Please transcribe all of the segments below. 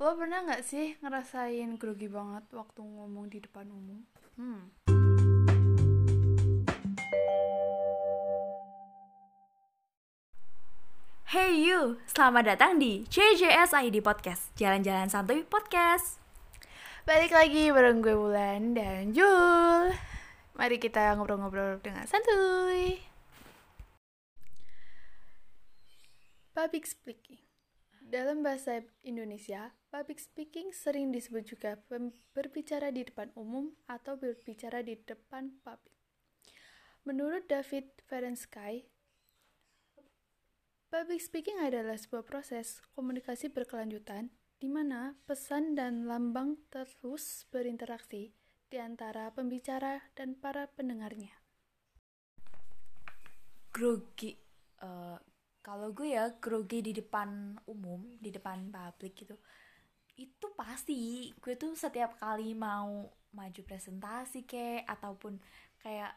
Lo pernah nggak sih ngerasain grogi banget waktu ngomong di depan umum? Hmm. Hey you, selamat datang di JJS ID Podcast Jalan-jalan santuy podcast Balik lagi bareng gue Wulan dan Jul. Mari kita ngobrol-ngobrol dengan santuy. Public speaking. Dalam bahasa Indonesia, public speaking sering disebut juga berbicara di depan umum atau berbicara di depan publik. Menurut David Ferenczi, public speaking adalah sebuah proses komunikasi berkelanjutan di mana pesan dan lambang terus berinteraksi di antara pembicara dan para pendengarnya. Grogi Eh, Kalau gue ya grogi di depan umum, di depan publik gitu Itu pasti, gue tuh setiap kali mau maju presentasi kek Ataupun kayak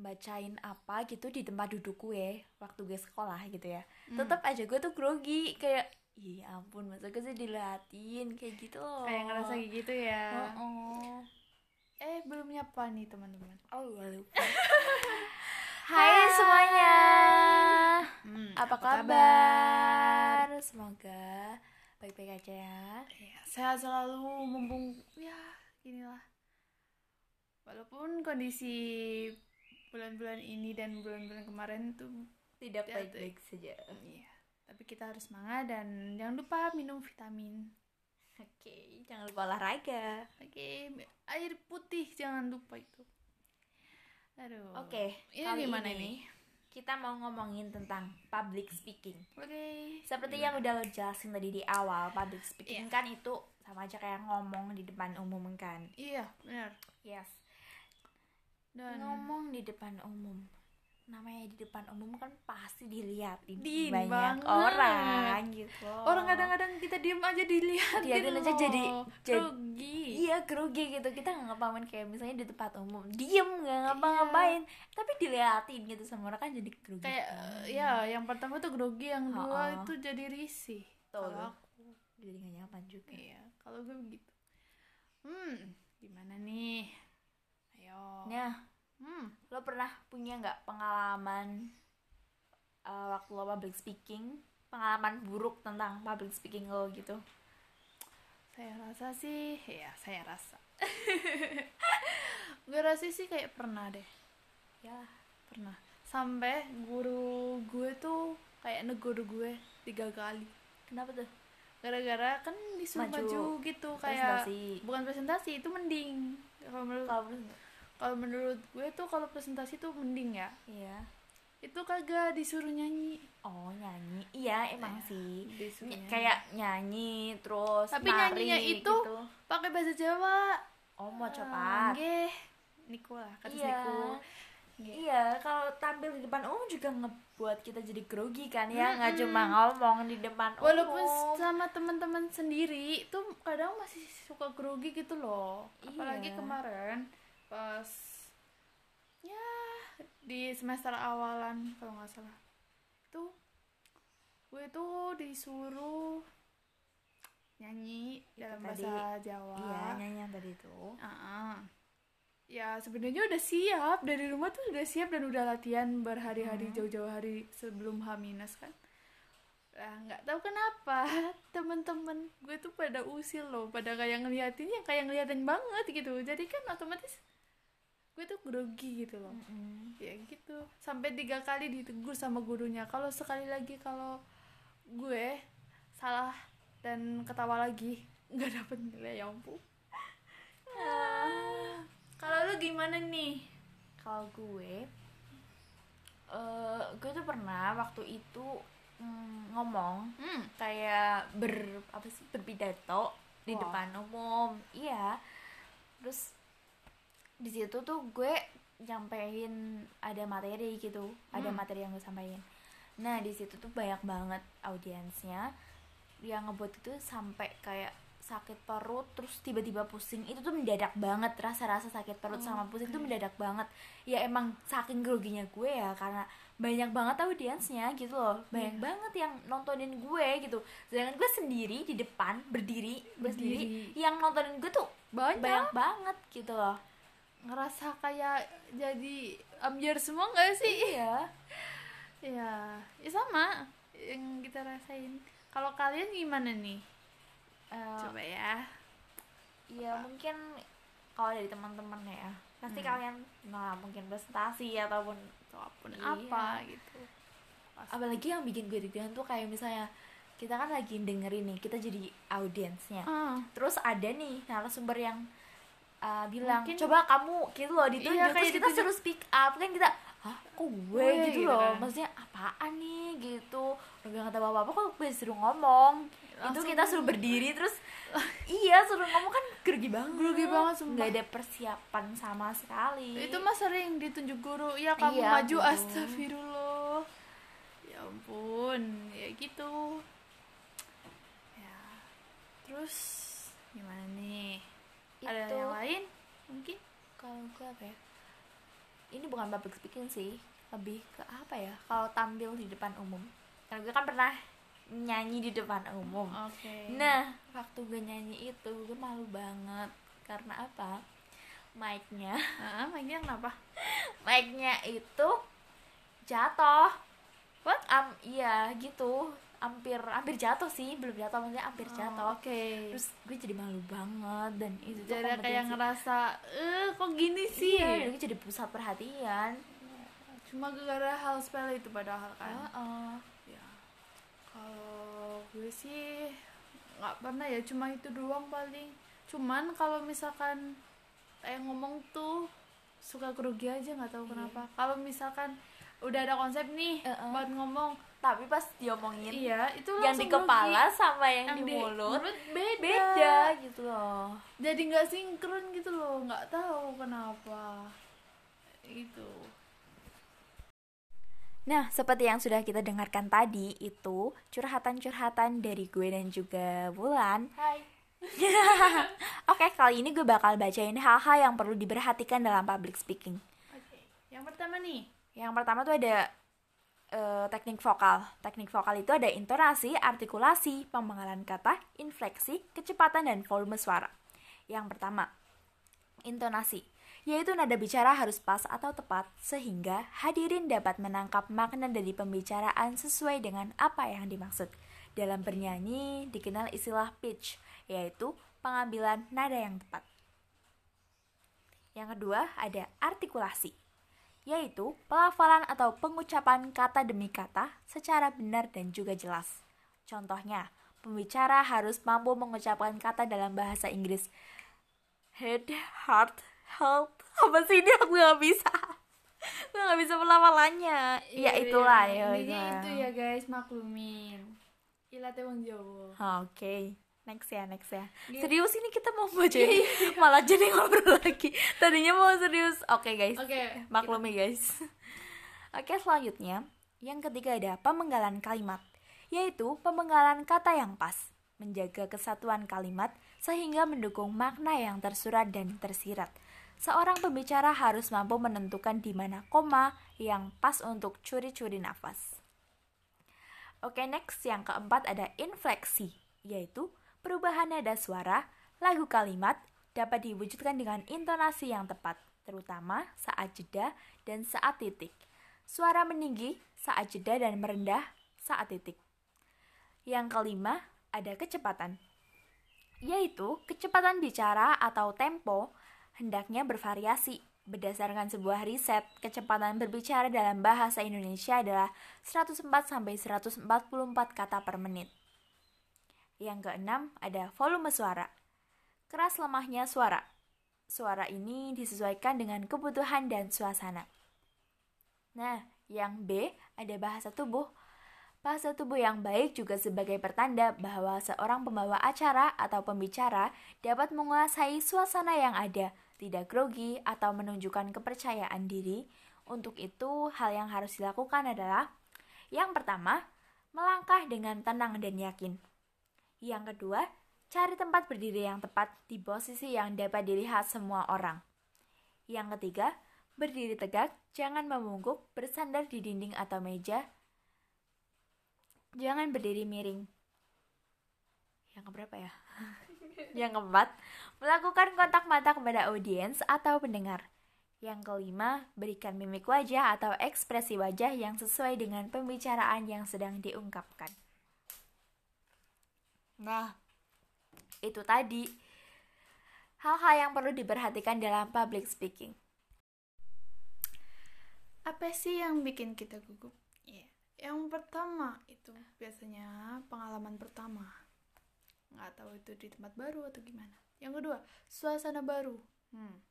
bacain apa gitu di tempat duduk gue waktu gue sekolah gitu ya. Tetap aja gue tuh grogi kayak iya ampun masa gue sih diliatin kayak gitu loh. Kayak ngerasa kayak gitu ya. Oh, Eh, belum nyapa nih teman-teman. oh lupa. Hai semuanya. Hmm, apa kabar? Semoga baik-baik aja ya Ya, sehat selalu mumpung ya inilah. Walaupun kondisi bulan-bulan ini dan bulan-bulan kemarin tuh tidak baik-baik saja iya, tapi kita harus semangat dan jangan lupa minum vitamin. oke jangan lupa olahraga Oke, air putih jangan lupa itu. Aduh. oke Ini kali gimana ini ini? Kita mau ngomongin tentang public speaking Oke. seperti yang udah lo jelasin tadi di awal public speaking Iya. kan itu sama aja kayak ngomong di depan umum kan Iya, benar. yes Dan ngomong di depan umum namanya di depan umum kan pasti dilihatin Din banyak banget. orang gitu orang kadang-kadang kita diem aja dilihat Diliatin aja jadi- jadi- rugi. iya grogi gitu kita nggak ngapain kayak misalnya di tempat umum diem nggak ngapa-ngapain tapi diliatin gitu sama orang kan jadi grogi Kayak kan. ya, yang pertama tuh grogi, yang dua Ha-ha. itu jadi risih. Kalau aku, jadi nggak nyaman juga iya, kalau gue begitu. Hmm, gimana nih? Ayo. nah Hmm, lo pernah punya nggak pengalaman uh, waktu lo public speaking? Pengalaman buruk tentang public speaking lo gitu? Saya rasa sih, ya saya rasa. gue rasa sih kayak pernah deh. ya. Pernah. Sampai guru gue tuh kayak negur gue tiga kali. Kenapa tuh? Gara-gara kan disuruh Maju. maju, gitu kayak presentasi. bukan presentasi itu mending. Kalau menurut kalau menurut gue tuh kalau presentasi tuh mending ya. Iya. Itu kagak disuruh nyanyi. Oh nyanyi. Iya emang Iya, sih. disuruh Ny- nyanyi. kayak nyanyi terus Tapi nari nyanyinya itu gitu. pakai bahasa Jawa. Oh mau cepat nggih. Niku lah kata iya. niku. Iya kalau tampil di depan umum juga ngebuat kita jadi grogi kan ya. Nggak Mm-mm. cuma ngomong di depan walaupun umum. sama teman-teman sendiri tuh kadang masih suka grogi gitu loh. Apalagi Iya. kemarin pas ya di semester awalan kalau nggak salah. Itu gue tuh disuruh nyanyi Itu dalam tadi. bahasa Jawa. Iya nyanyi yang tadi tuh Ah-ah. ya sebenarnya udah siap. Dari rumah tuh udah siap dan udah latihan berhari-hari Hmm. jauh-jauh hari sebelum H minus kan. Lah nggak tahu kenapa teman-teman gue tuh pada usil loh. Pada kayak ngeliatinnya kayak ngeliatin banget gitu. Jadi kan otomatis gue tuh grogi gitu loh. Mm-mm. ya gitu. Sampai tiga kali ditegur sama gurunya. Kalau sekali lagi kalau gue salah dan ketawa lagi nggak dapet nilai ya ampun. Ah. kalau lu gimana nih? Kalau gue eh gue tuh pernah waktu itu mm, ngomong hmm. kayak ber apa sih berpidato di Wah. depan umum. Iya. Terus di situ tuh gue nyampein ada materi gitu ada Hmm. materi yang gue sampaikan nah di situ tuh banyak banget audiensnya yang ngebuat itu sampai kayak sakit perut terus tiba-tiba pusing itu tuh mendadak banget rasa-rasa sakit perut sama pusing tuh mendadak banget ya emang saking groginya gue ya karena banyak banget audiensnya gitu loh banyak Iya. banget yang nontonin gue gitu sedangkan gue sendiri di depan berdiri gue sendiri Berdiri. yang nontonin gue tuh Banyak. banyak banget gitu loh ngerasa kayak jadi ambiar semua nggak sih? Iya. Ya ya sama yang kita rasain. Kalau kalian gimana nih? Eh, coba ya. Iya mungkin kalau dari teman-teman ya pasti Hmm. kalian nah mungkin presentasi ataupun apa pun Iya. apa gitu. Apalagi yang bikin gue deg-degan tuh kayak misalnya kita kan lagi dengerin nih kita jadi audiensnya. Ah. Terus ada nih narasumber yang uh, bilang Mungkin- coba kamu gitu loh ditunjuk Iya, terus kita suruh speak up kan kita hah kok gue? Gue, gitu gitu loh. kan. maksudnya apaan nih? Gitu. Udah kata apa-apa kok gue suruh ngomong. Langsung- itu kita suruh berdiri terus iya suruh ngomong kan grogi banget. Grogi banget, sumpah. nggak ada persiapan sama sekali. Itu mah sering ditunjuk guru. Ya kamu Iya, maju guru. astagfirullah. Ya ampun ya gitu. Ya. Terus gimana nih ada Itu- yang lain? Mungkin? Kalau gue apa ya? Ini bukan public speaking sih lebih ke apa ya? Kalau tampil di depan umum. Karena gue kan pernah nyanyi di depan umum. Oke. Nah waktu gue nyanyi itu gue malu banget. Karena apa? Mic-nya. Nah, mainnya kenapa? Mic-nya itu jatuh what? Am iya gitu. Hampir hampir jatuh sih belum jatuh maksudnya hampir jatuh. Oh, oke. Terus gue jadi malu banget dan itu tuh jadi kayak ngerasa eh kok gini sih? iya gue jadi pusat perhatian. Cuma gara-gara hal sepele itu padahal kan. Heeh. ya kalau gue sih nggak pernah ya cuma itu doang paling. Cuman kalau misalkan kayak ngomong tuh suka grogi aja nggak tahu kenapa. Kalau misalkan udah ada konsep nih Heeh. buat ngomong tapi pas diomongin iya itu yang di kepala grogi. sama yang, yang di mulut beda, beda gitu loh jadi nggak sinkron gitu loh nggak tahu kenapa itu Nah, seperti yang sudah kita dengarkan tadi, itu curhatan-curhatan dari gue dan juga Bulan. hai Oke, kali ini gue bakal bacain hal-hal yang perlu diperhatikan dalam public speaking. oke yang pertama nih Yang pertama tuh ada eh, teknik vokal. Teknik vokal itu ada intonasi, artikulasi, pemenggalan kata, infleksi, kecepatan, dan volume suara. Yang pertama, intonasi, yaitu nada bicara harus pas atau tepat sehingga hadirin dapat menangkap makna dari pembicaraan sesuai dengan apa yang dimaksud. Dalam bernyanyi dikenal istilah pitch, yaitu pengambilan nada yang tepat. Yang kedua ada artikulasi, yaitu pelafalan atau pengucapan kata demi kata secara benar dan juga jelas. Contohnya, pembicara harus mampu mengucapkan kata dalam bahasa Inggris head, heart, health. Apa sih ini aku gak bisa. Gue gak bisa pelafalannya. ya itulah ya. intinya itu ya guys maklumin ilatnya wong Jawa Oke. Next ya, next ya. Gitu. Serius ini kita mau bacain malah jadi ngobrol lagi. Tadinya mau serius. Oke, guys. oke Maklumi guys. Oke selanjutnya, yang ketiga ada pemenggalan kalimat, yaitu pemenggalan kata yang pas, menjaga kesatuan kalimat sehingga mendukung makna yang tersurat dan tersirat. Seorang pembicara harus mampu menentukan di mana koma yang pas untuk curi-curi nafas. Oke, next yang keempat ada infleksi, yaitu perubahan nada suara, lagu kalimat dapat diwujudkan dengan intonasi yang tepat, terutama saat jeda dan saat titik. Suara meninggi saat jeda dan merendah saat titik. Yang kelima, ada kecepatan, yaitu kecepatan bicara atau tempo hendaknya bervariasi. Berdasarkan sebuah riset, kecepatan berbicara dalam bahasa Indonesia adalah 104 sampai 144 kata per menit. Yang keenam ada volume suara. Keras lemahnya suara. Suara ini disesuaikan dengan kebutuhan dan suasana. Nah, yang B ada bahasa tubuh. Bahasa tubuh yang baik juga sebagai pertanda bahwa seorang pembawa acara atau pembicara dapat menguasai suasana yang ada, tidak grogi atau menunjukkan kepercayaan diri. Untuk itu, hal yang harus dilakukan adalah yang pertama, melangkah dengan tenang dan yakin. Yang kedua, Cari tempat berdiri yang tepat di posisi yang dapat dilihat semua orang. Yang ketiga, berdiri tegak, jangan membungkuk, bersandar di dinding atau meja. Jangan berdiri miring. Yang keberapa ya? yang keempat, melakukan kontak mata kepada audiens atau pendengar. Yang kelima, berikan mimik wajah atau ekspresi wajah yang sesuai dengan pembicaraan yang sedang diungkapkan. Nah, itu tadi hal-hal yang perlu diperhatikan dalam public speaking. Apa sih yang bikin kita gugup? Iya, Yang pertama itu biasanya pengalaman pertama. Nggak tahu itu di tempat baru atau gimana. Yang kedua, suasana baru. Hmm,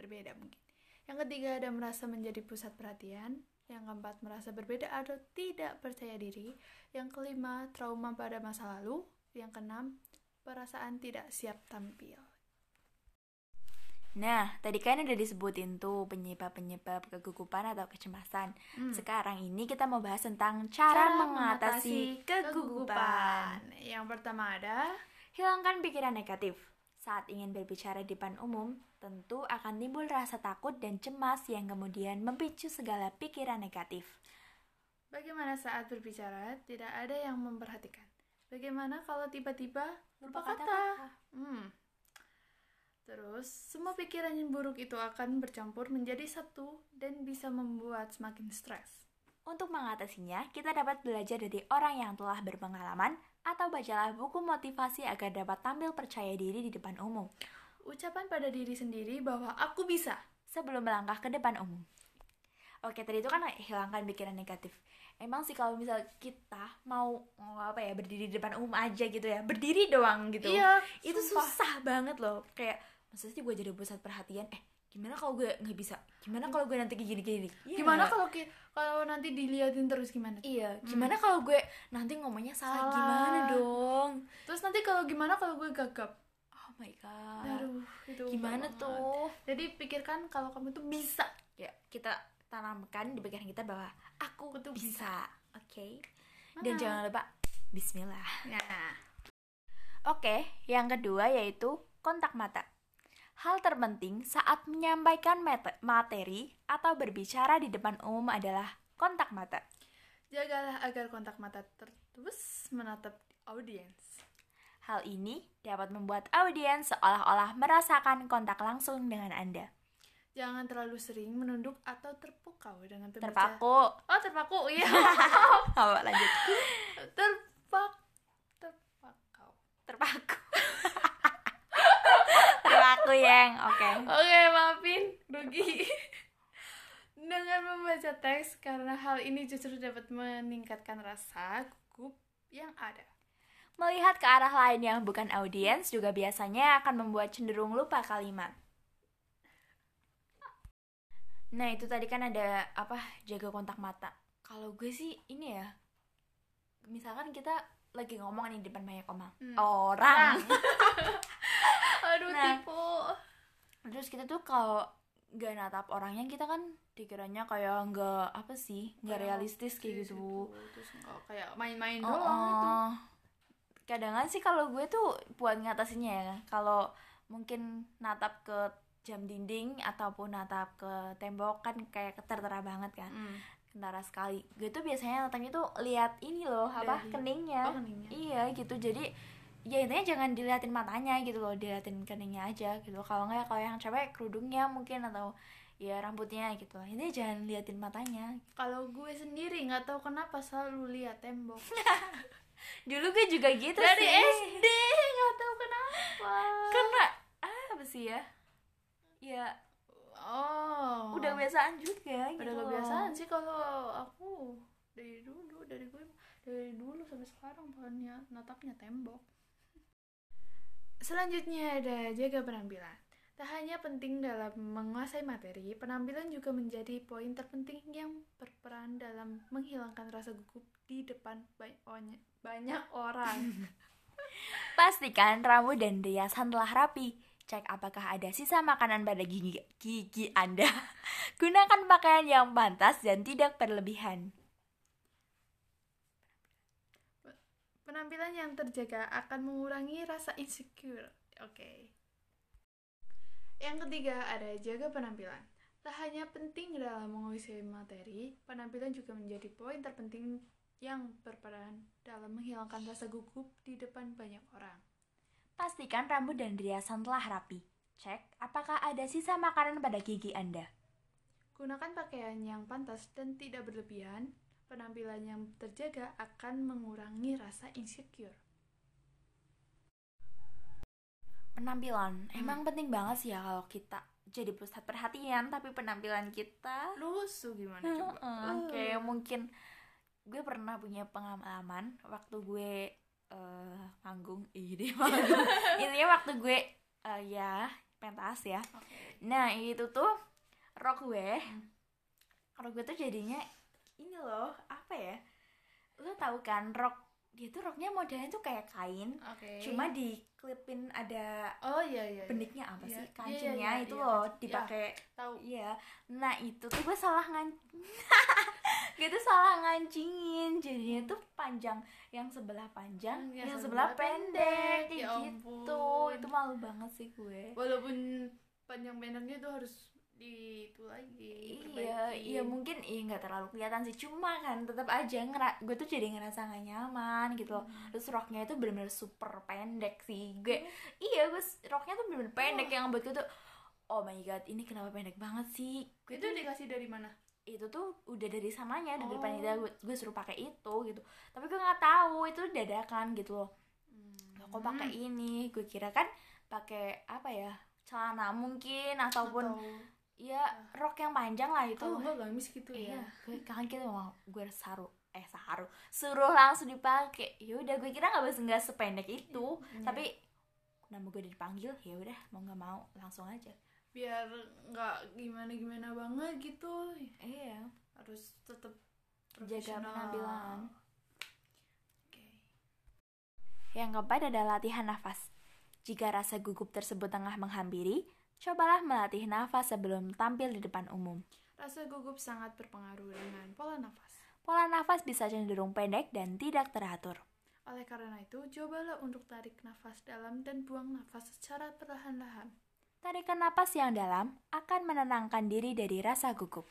berbeda mungkin. Yang ketiga ada merasa menjadi pusat perhatian. Yang keempat merasa berbeda atau tidak percaya diri. Yang kelima trauma pada masa lalu. Yang keenam perasaan tidak siap tampil. Nah, tadi kan udah disebutin tuh penyebab-penyebab kegugupan atau kecemasan. Hmm. Sekarang ini kita mau bahas tentang cara, mengatasi kegugupan. Yang pertama ada Hilangkan pikiran negatif. Saat ingin berbicara di depan umum, tentu akan timbul rasa takut dan cemas yang kemudian memicu segala pikiran negatif. bagaimana saat berbicara tidak ada yang memperhatikan. Bagaimana kalau tiba-tiba lupa kata? Hmm. Terus, semua pikiran yang buruk itu akan bercampur menjadi satu dan bisa membuat semakin stres. Untuk mengatasinya, kita dapat belajar dari orang yang telah berpengalaman atau bacalah buku motivasi agar dapat tampil percaya diri di depan umum Ucapan pada diri sendiri bahwa aku bisa. sebelum melangkah ke depan umum. Oke, tadi itu kan hilangkan pikiran negatif. Emang sih kalau misal kita mau apa ya berdiri di depan umum aja gitu ya, berdiri doang gitu. Iya, itu sumpah. susah banget loh. Kayak maksudnya sih gue jadi pusat perhatian. Eh, gimana kalau gue nggak bisa? Gimana kalau gue nanti kayak gini-gini? Iya Gimana kalau kalau nanti diliatin terus gimana? Iya, gimana kalau gue nanti ngomongnya salah, Salah. gimana dong? Terus nanti kalau gimana kalau gue gagap? Oh my god. Aduh, itu gimana banget. tuh? Jadi pikirkan kalau kamu tuh bisa. Ya, kita tanamkan di pikiran kita bahwa aku, Aku tuh bisa. Oke. Dan Mana? jangan lupa bismillah. Nah, Oke, yang kedua yaitu kontak mata. Hal terpenting saat menyampaikan mate- materi atau berbicara di depan umum adalah kontak mata. jagalah agar kontak mata terus menatap audiens. Hal ini dapat membuat audiens seolah-olah merasakan kontak langsung dengan Anda. Jangan terlalu sering menunduk atau terpukau dengan pembicara- Terpaku. Oh, terpaku. Iya. Apa lanjut? Terpak terpakau. Terpaku. Terpaku, Yang. Oke. Oke, maafin Rugi. Dengan membaca teks karena hal ini justru dapat meningkatkan rasa gugup yang ada. Melihat ke arah lain yang bukan audiens juga biasanya akan membuat cenderung lupa kalimat. Nah, itu tadi kan ada apa? Jaga kontak mata. Kalau gue sih ini ya. Misalkan kita lagi ngomong nih di depan banyak orang. Hmm. Orang. Aduh, Nah. tipu. Terus kita tuh kalau nggak natap orangnya kita kan dikiranya kayak nggak apa sih nggak realistis kayak gitu. Terus nggak kayak main-main Oh, doang itu. oh. Kadang sih kalau gue tuh buat ngatasinnya ya, kalau mungkin natap ke jam dinding ataupun natap ke tembok kan kayak tertera banget kan, Hmm. kentara sekali. Gue tuh biasanya natapnya tuh lihat ini loh, apa Dari- keningnya. Oh, keningnya. Iya gitu. Jadi ya intinya jangan diliatin matanya gitu loh, diliatin keningnya aja gitu. Kalau nggak kalau yang cewek kerudungnya mungkin atau ya rambutnya gitu. Intinya jangan liatin matanya. Kalau gue sendiri nggak tahu kenapa selalu lihat tembok. Dulu gue juga gitu Dari sih. SD nggak tahu kenapa. karena ah, apa sih ya ya Oh. udah biasaan juga gitu Udah kebiasaan sih kalau aku dari dulu dari gue dari dulu sampai sekarang bahannya natapnya tembok. Selanjutnya ada jaga penampilan. Tak hanya penting dalam menguasai materi, penampilan juga menjadi poin terpenting yang berperan dalam menghilangkan rasa gugup di depan banyak, orang. pastikan rambut dan riasan telah rapi cek apakah ada sisa makanan pada gigi gigi anda gunakan pakaian yang pantas dan tidak berlebihan Penampilan yang terjaga akan mengurangi rasa insecure. Oke. Yang ketiga ada jaga penampilan. Tak hanya penting dalam menguasai materi, penampilan juga menjadi poin terpenting yang berperan dalam menghilangkan rasa gugup di depan banyak orang. Pastikan rambut dan riasan telah rapi. Cek apakah ada sisa makanan pada gigi Anda. Gunakan pakaian yang pantas dan tidak berlebihan. Penampilan yang terjaga akan mengurangi rasa insecure. Penampilan Hmm. emang penting banget sih ya kalau kita jadi pusat perhatian, tapi penampilan kita Lusuh gimana coba? Heeh, Uh. kayak mungkin gue pernah punya pengalaman waktu gue eh manggung ini manggung intinya waktu gue eh, ya pentas ya Oke. nah itu tuh rok gue Hmm. rok gue tuh jadinya ini loh apa ya lo tahu kan rok dia tuh roknya modelnya tuh kayak kain Oke. cuma diklipin ada Oh iya iya. iya. beniknya apa Iya, sih iya, kancingnya iya, itu iya, loh dipakai Tahu. Iya, nah itu tuh gue salah ngan, gue tuh salah ngancingin, jadinya tuh panjang, yang sebelah panjang, Hmm, yang, yang sebelah sebelah pendek, pendek. Ya gitu. ampun. Itu malu banget sih gue. Walaupun panjang pendeknya itu harus di itu lagi. Iya, iya mungkin iya nggak terlalu kelihatan sih, cuma kan tetap aja ngera gue tuh jadi ngerasa gak nyaman gitu loh. Hmm. Terus roknya itu bener-bener super pendek sih, gue iya gue roknya tuh bener-bener pendek yang buat gue tuh oh my god ini kenapa pendek banget sih gue Itu tuh dikasih dari mana? itu tuh udah dari sananya dari Oh. panitia gue, gue suruh pakai itu gitu tapi gue nggak tahu itu dadakan gitu loh Hmm. kok pakai ini gue kira kan pakai apa ya celana mungkin ataupun Atau ya rok yang panjang lah itu kalau enggak gamis gitu iya ya. gue kangen gitu mau gue saru eh saru suruh langsung dipakai ya udah gue kira nggak nggak sependek itu Iya. tapi nama gue udah dipanggil ya udah mau nggak mau langsung aja Biar nggak gimana-gimana banget gitu. iya Harus tetap jaga penampilan. Yang keempat adalah latihan nafas. Jika rasa gugup tersebut tengah menghampiri, cobalah melatih nafas sebelum tampil di depan umum. Rasa gugup sangat berpengaruh dengan pola nafas. Pola nafas bisa cenderung pendek dan tidak teratur. Oleh karena itu, cobalah untuk tarik nafas dalam dan buang nafas secara perlahan-lahan. Tarikan napas yang dalam akan menenangkan diri dari rasa gugup.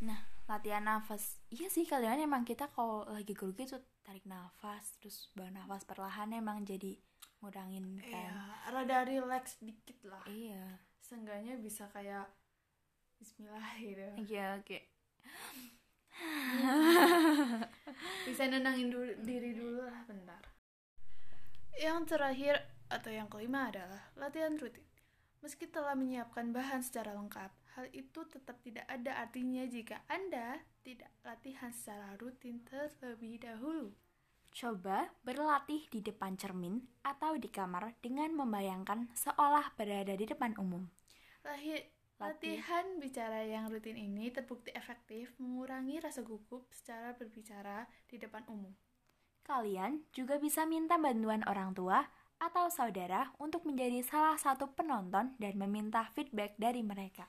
Nah, latihan nafas. Iya sih, kalian emang kita kalau lagi grogi tuh tarik nafas, terus buang nafas perlahan emang jadi ngurangin Iya, kan. rada relax dikit lah. Iya. Seenggaknya bisa kayak Bismillah gitu. Iya, oke. Bisa nenangin dulu, diri dulu lah bentar. Yang terakhir atau yang kelima adalah latihan rutin. Meski telah menyiapkan bahan secara lengkap, hal itu tetap tidak ada artinya jika Anda tidak latihan secara rutin terlebih dahulu. Coba berlatih di depan cermin atau di kamar dengan membayangkan seolah berada di depan umum. Lahi- Latih. Latihan bicara yang rutin ini terbukti efektif mengurangi rasa gugup secara berbicara di depan umum. Kalian juga bisa minta bantuan orang tua atau saudara untuk menjadi salah satu penonton dan meminta feedback dari mereka.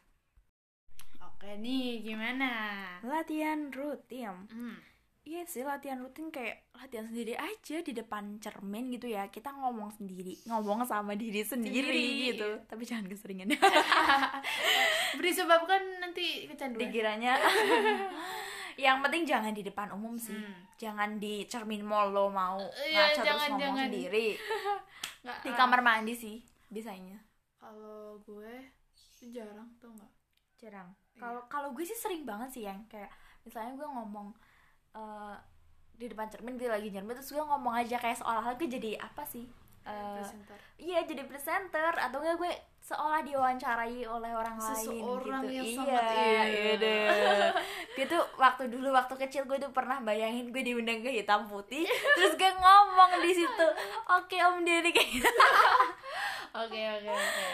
Oke nih, gimana? Latihan rutin. Hmm. Iya sih latihan rutin kayak latihan sendiri aja di depan cermin gitu ya. Kita ngomong sendiri, ngomong sama diri sendiri, Sendiri. gitu. Tapi jangan keseringan. Beri sebab kan nanti kecanduan. Dikiranya yang penting jangan di depan umum sih. Hmm. Jangan di cermin mall lo mau Iya, ngaca terus jangan, ngomong jangan. sendiri. Nggak, Di ah, kamar mandi sih bisanya. Kalau gue jarang tuh nggak. Jarang. Iya. Kalau kalau gue sih sering banget sih yang kayak misalnya gue ngomong eh, di depan cermin gue lagi cermin terus gue ngomong aja kayak seolah gue jadi apa sih? Presenter. iya jadi presenter atau enggak gue seolah diwawancarai oleh orang Seseorang lain yang gitu. sangat iya, iya. deh. gue tuh waktu dulu waktu kecil gue tuh pernah bayangin gue diundang ke hitam putih terus gue ngomong di situ oke om Diri kayak gitu Oke oke oke.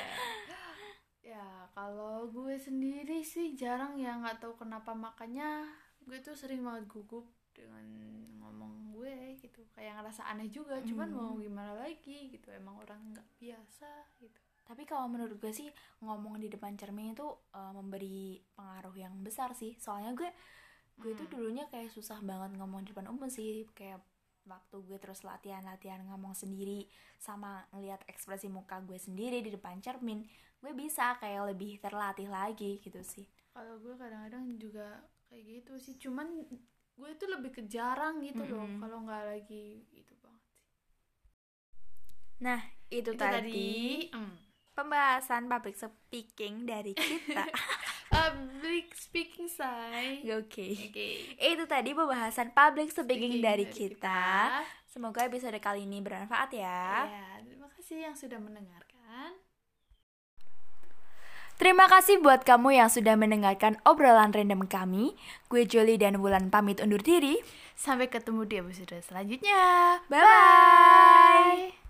Ya kalau gue sendiri sih jarang ya nggak tahu kenapa makanya gue tuh sering banget gugup dengan ngomong gue gitu. Kayak ngerasa aneh juga cuman Hmm. mau gimana lagi gitu. Emang orang nggak biasa gitu. Tapi kalau menurut gue sih ngomong di depan cermin itu eh, memberi pengaruh yang besar sih. Soalnya gue gue tuh Hmm. dulunya kayak susah banget ngomong di depan umum sih. Kayak waktu gue terus latihan-latihan ngomong sendiri sama ngelihat ekspresi muka gue sendiri di depan cermin gue bisa kayak lebih terlatih lagi gitu sih. Kalau gue kadang-kadang juga kayak gitu sih. Cuman gue itu lebih ke jarang gitu loh Mm-mm. kalau nggak lagi itu banget sih. Nah itu, itu tadi, mm, pembahasan public speaking dari kita. Public speaking say oke. Oke. Itu tadi pembahasan public speaking, Speaking dari, dari kita. Semoga episode kali ini bermanfaat ya. ya terima kasih yang sudah mendengarkan Terima kasih buat kamu yang sudah mendengarkan obrolan random kami. Gue Joli dan Wulan pamit undur diri. sampai ketemu di episode selanjutnya Bye bye.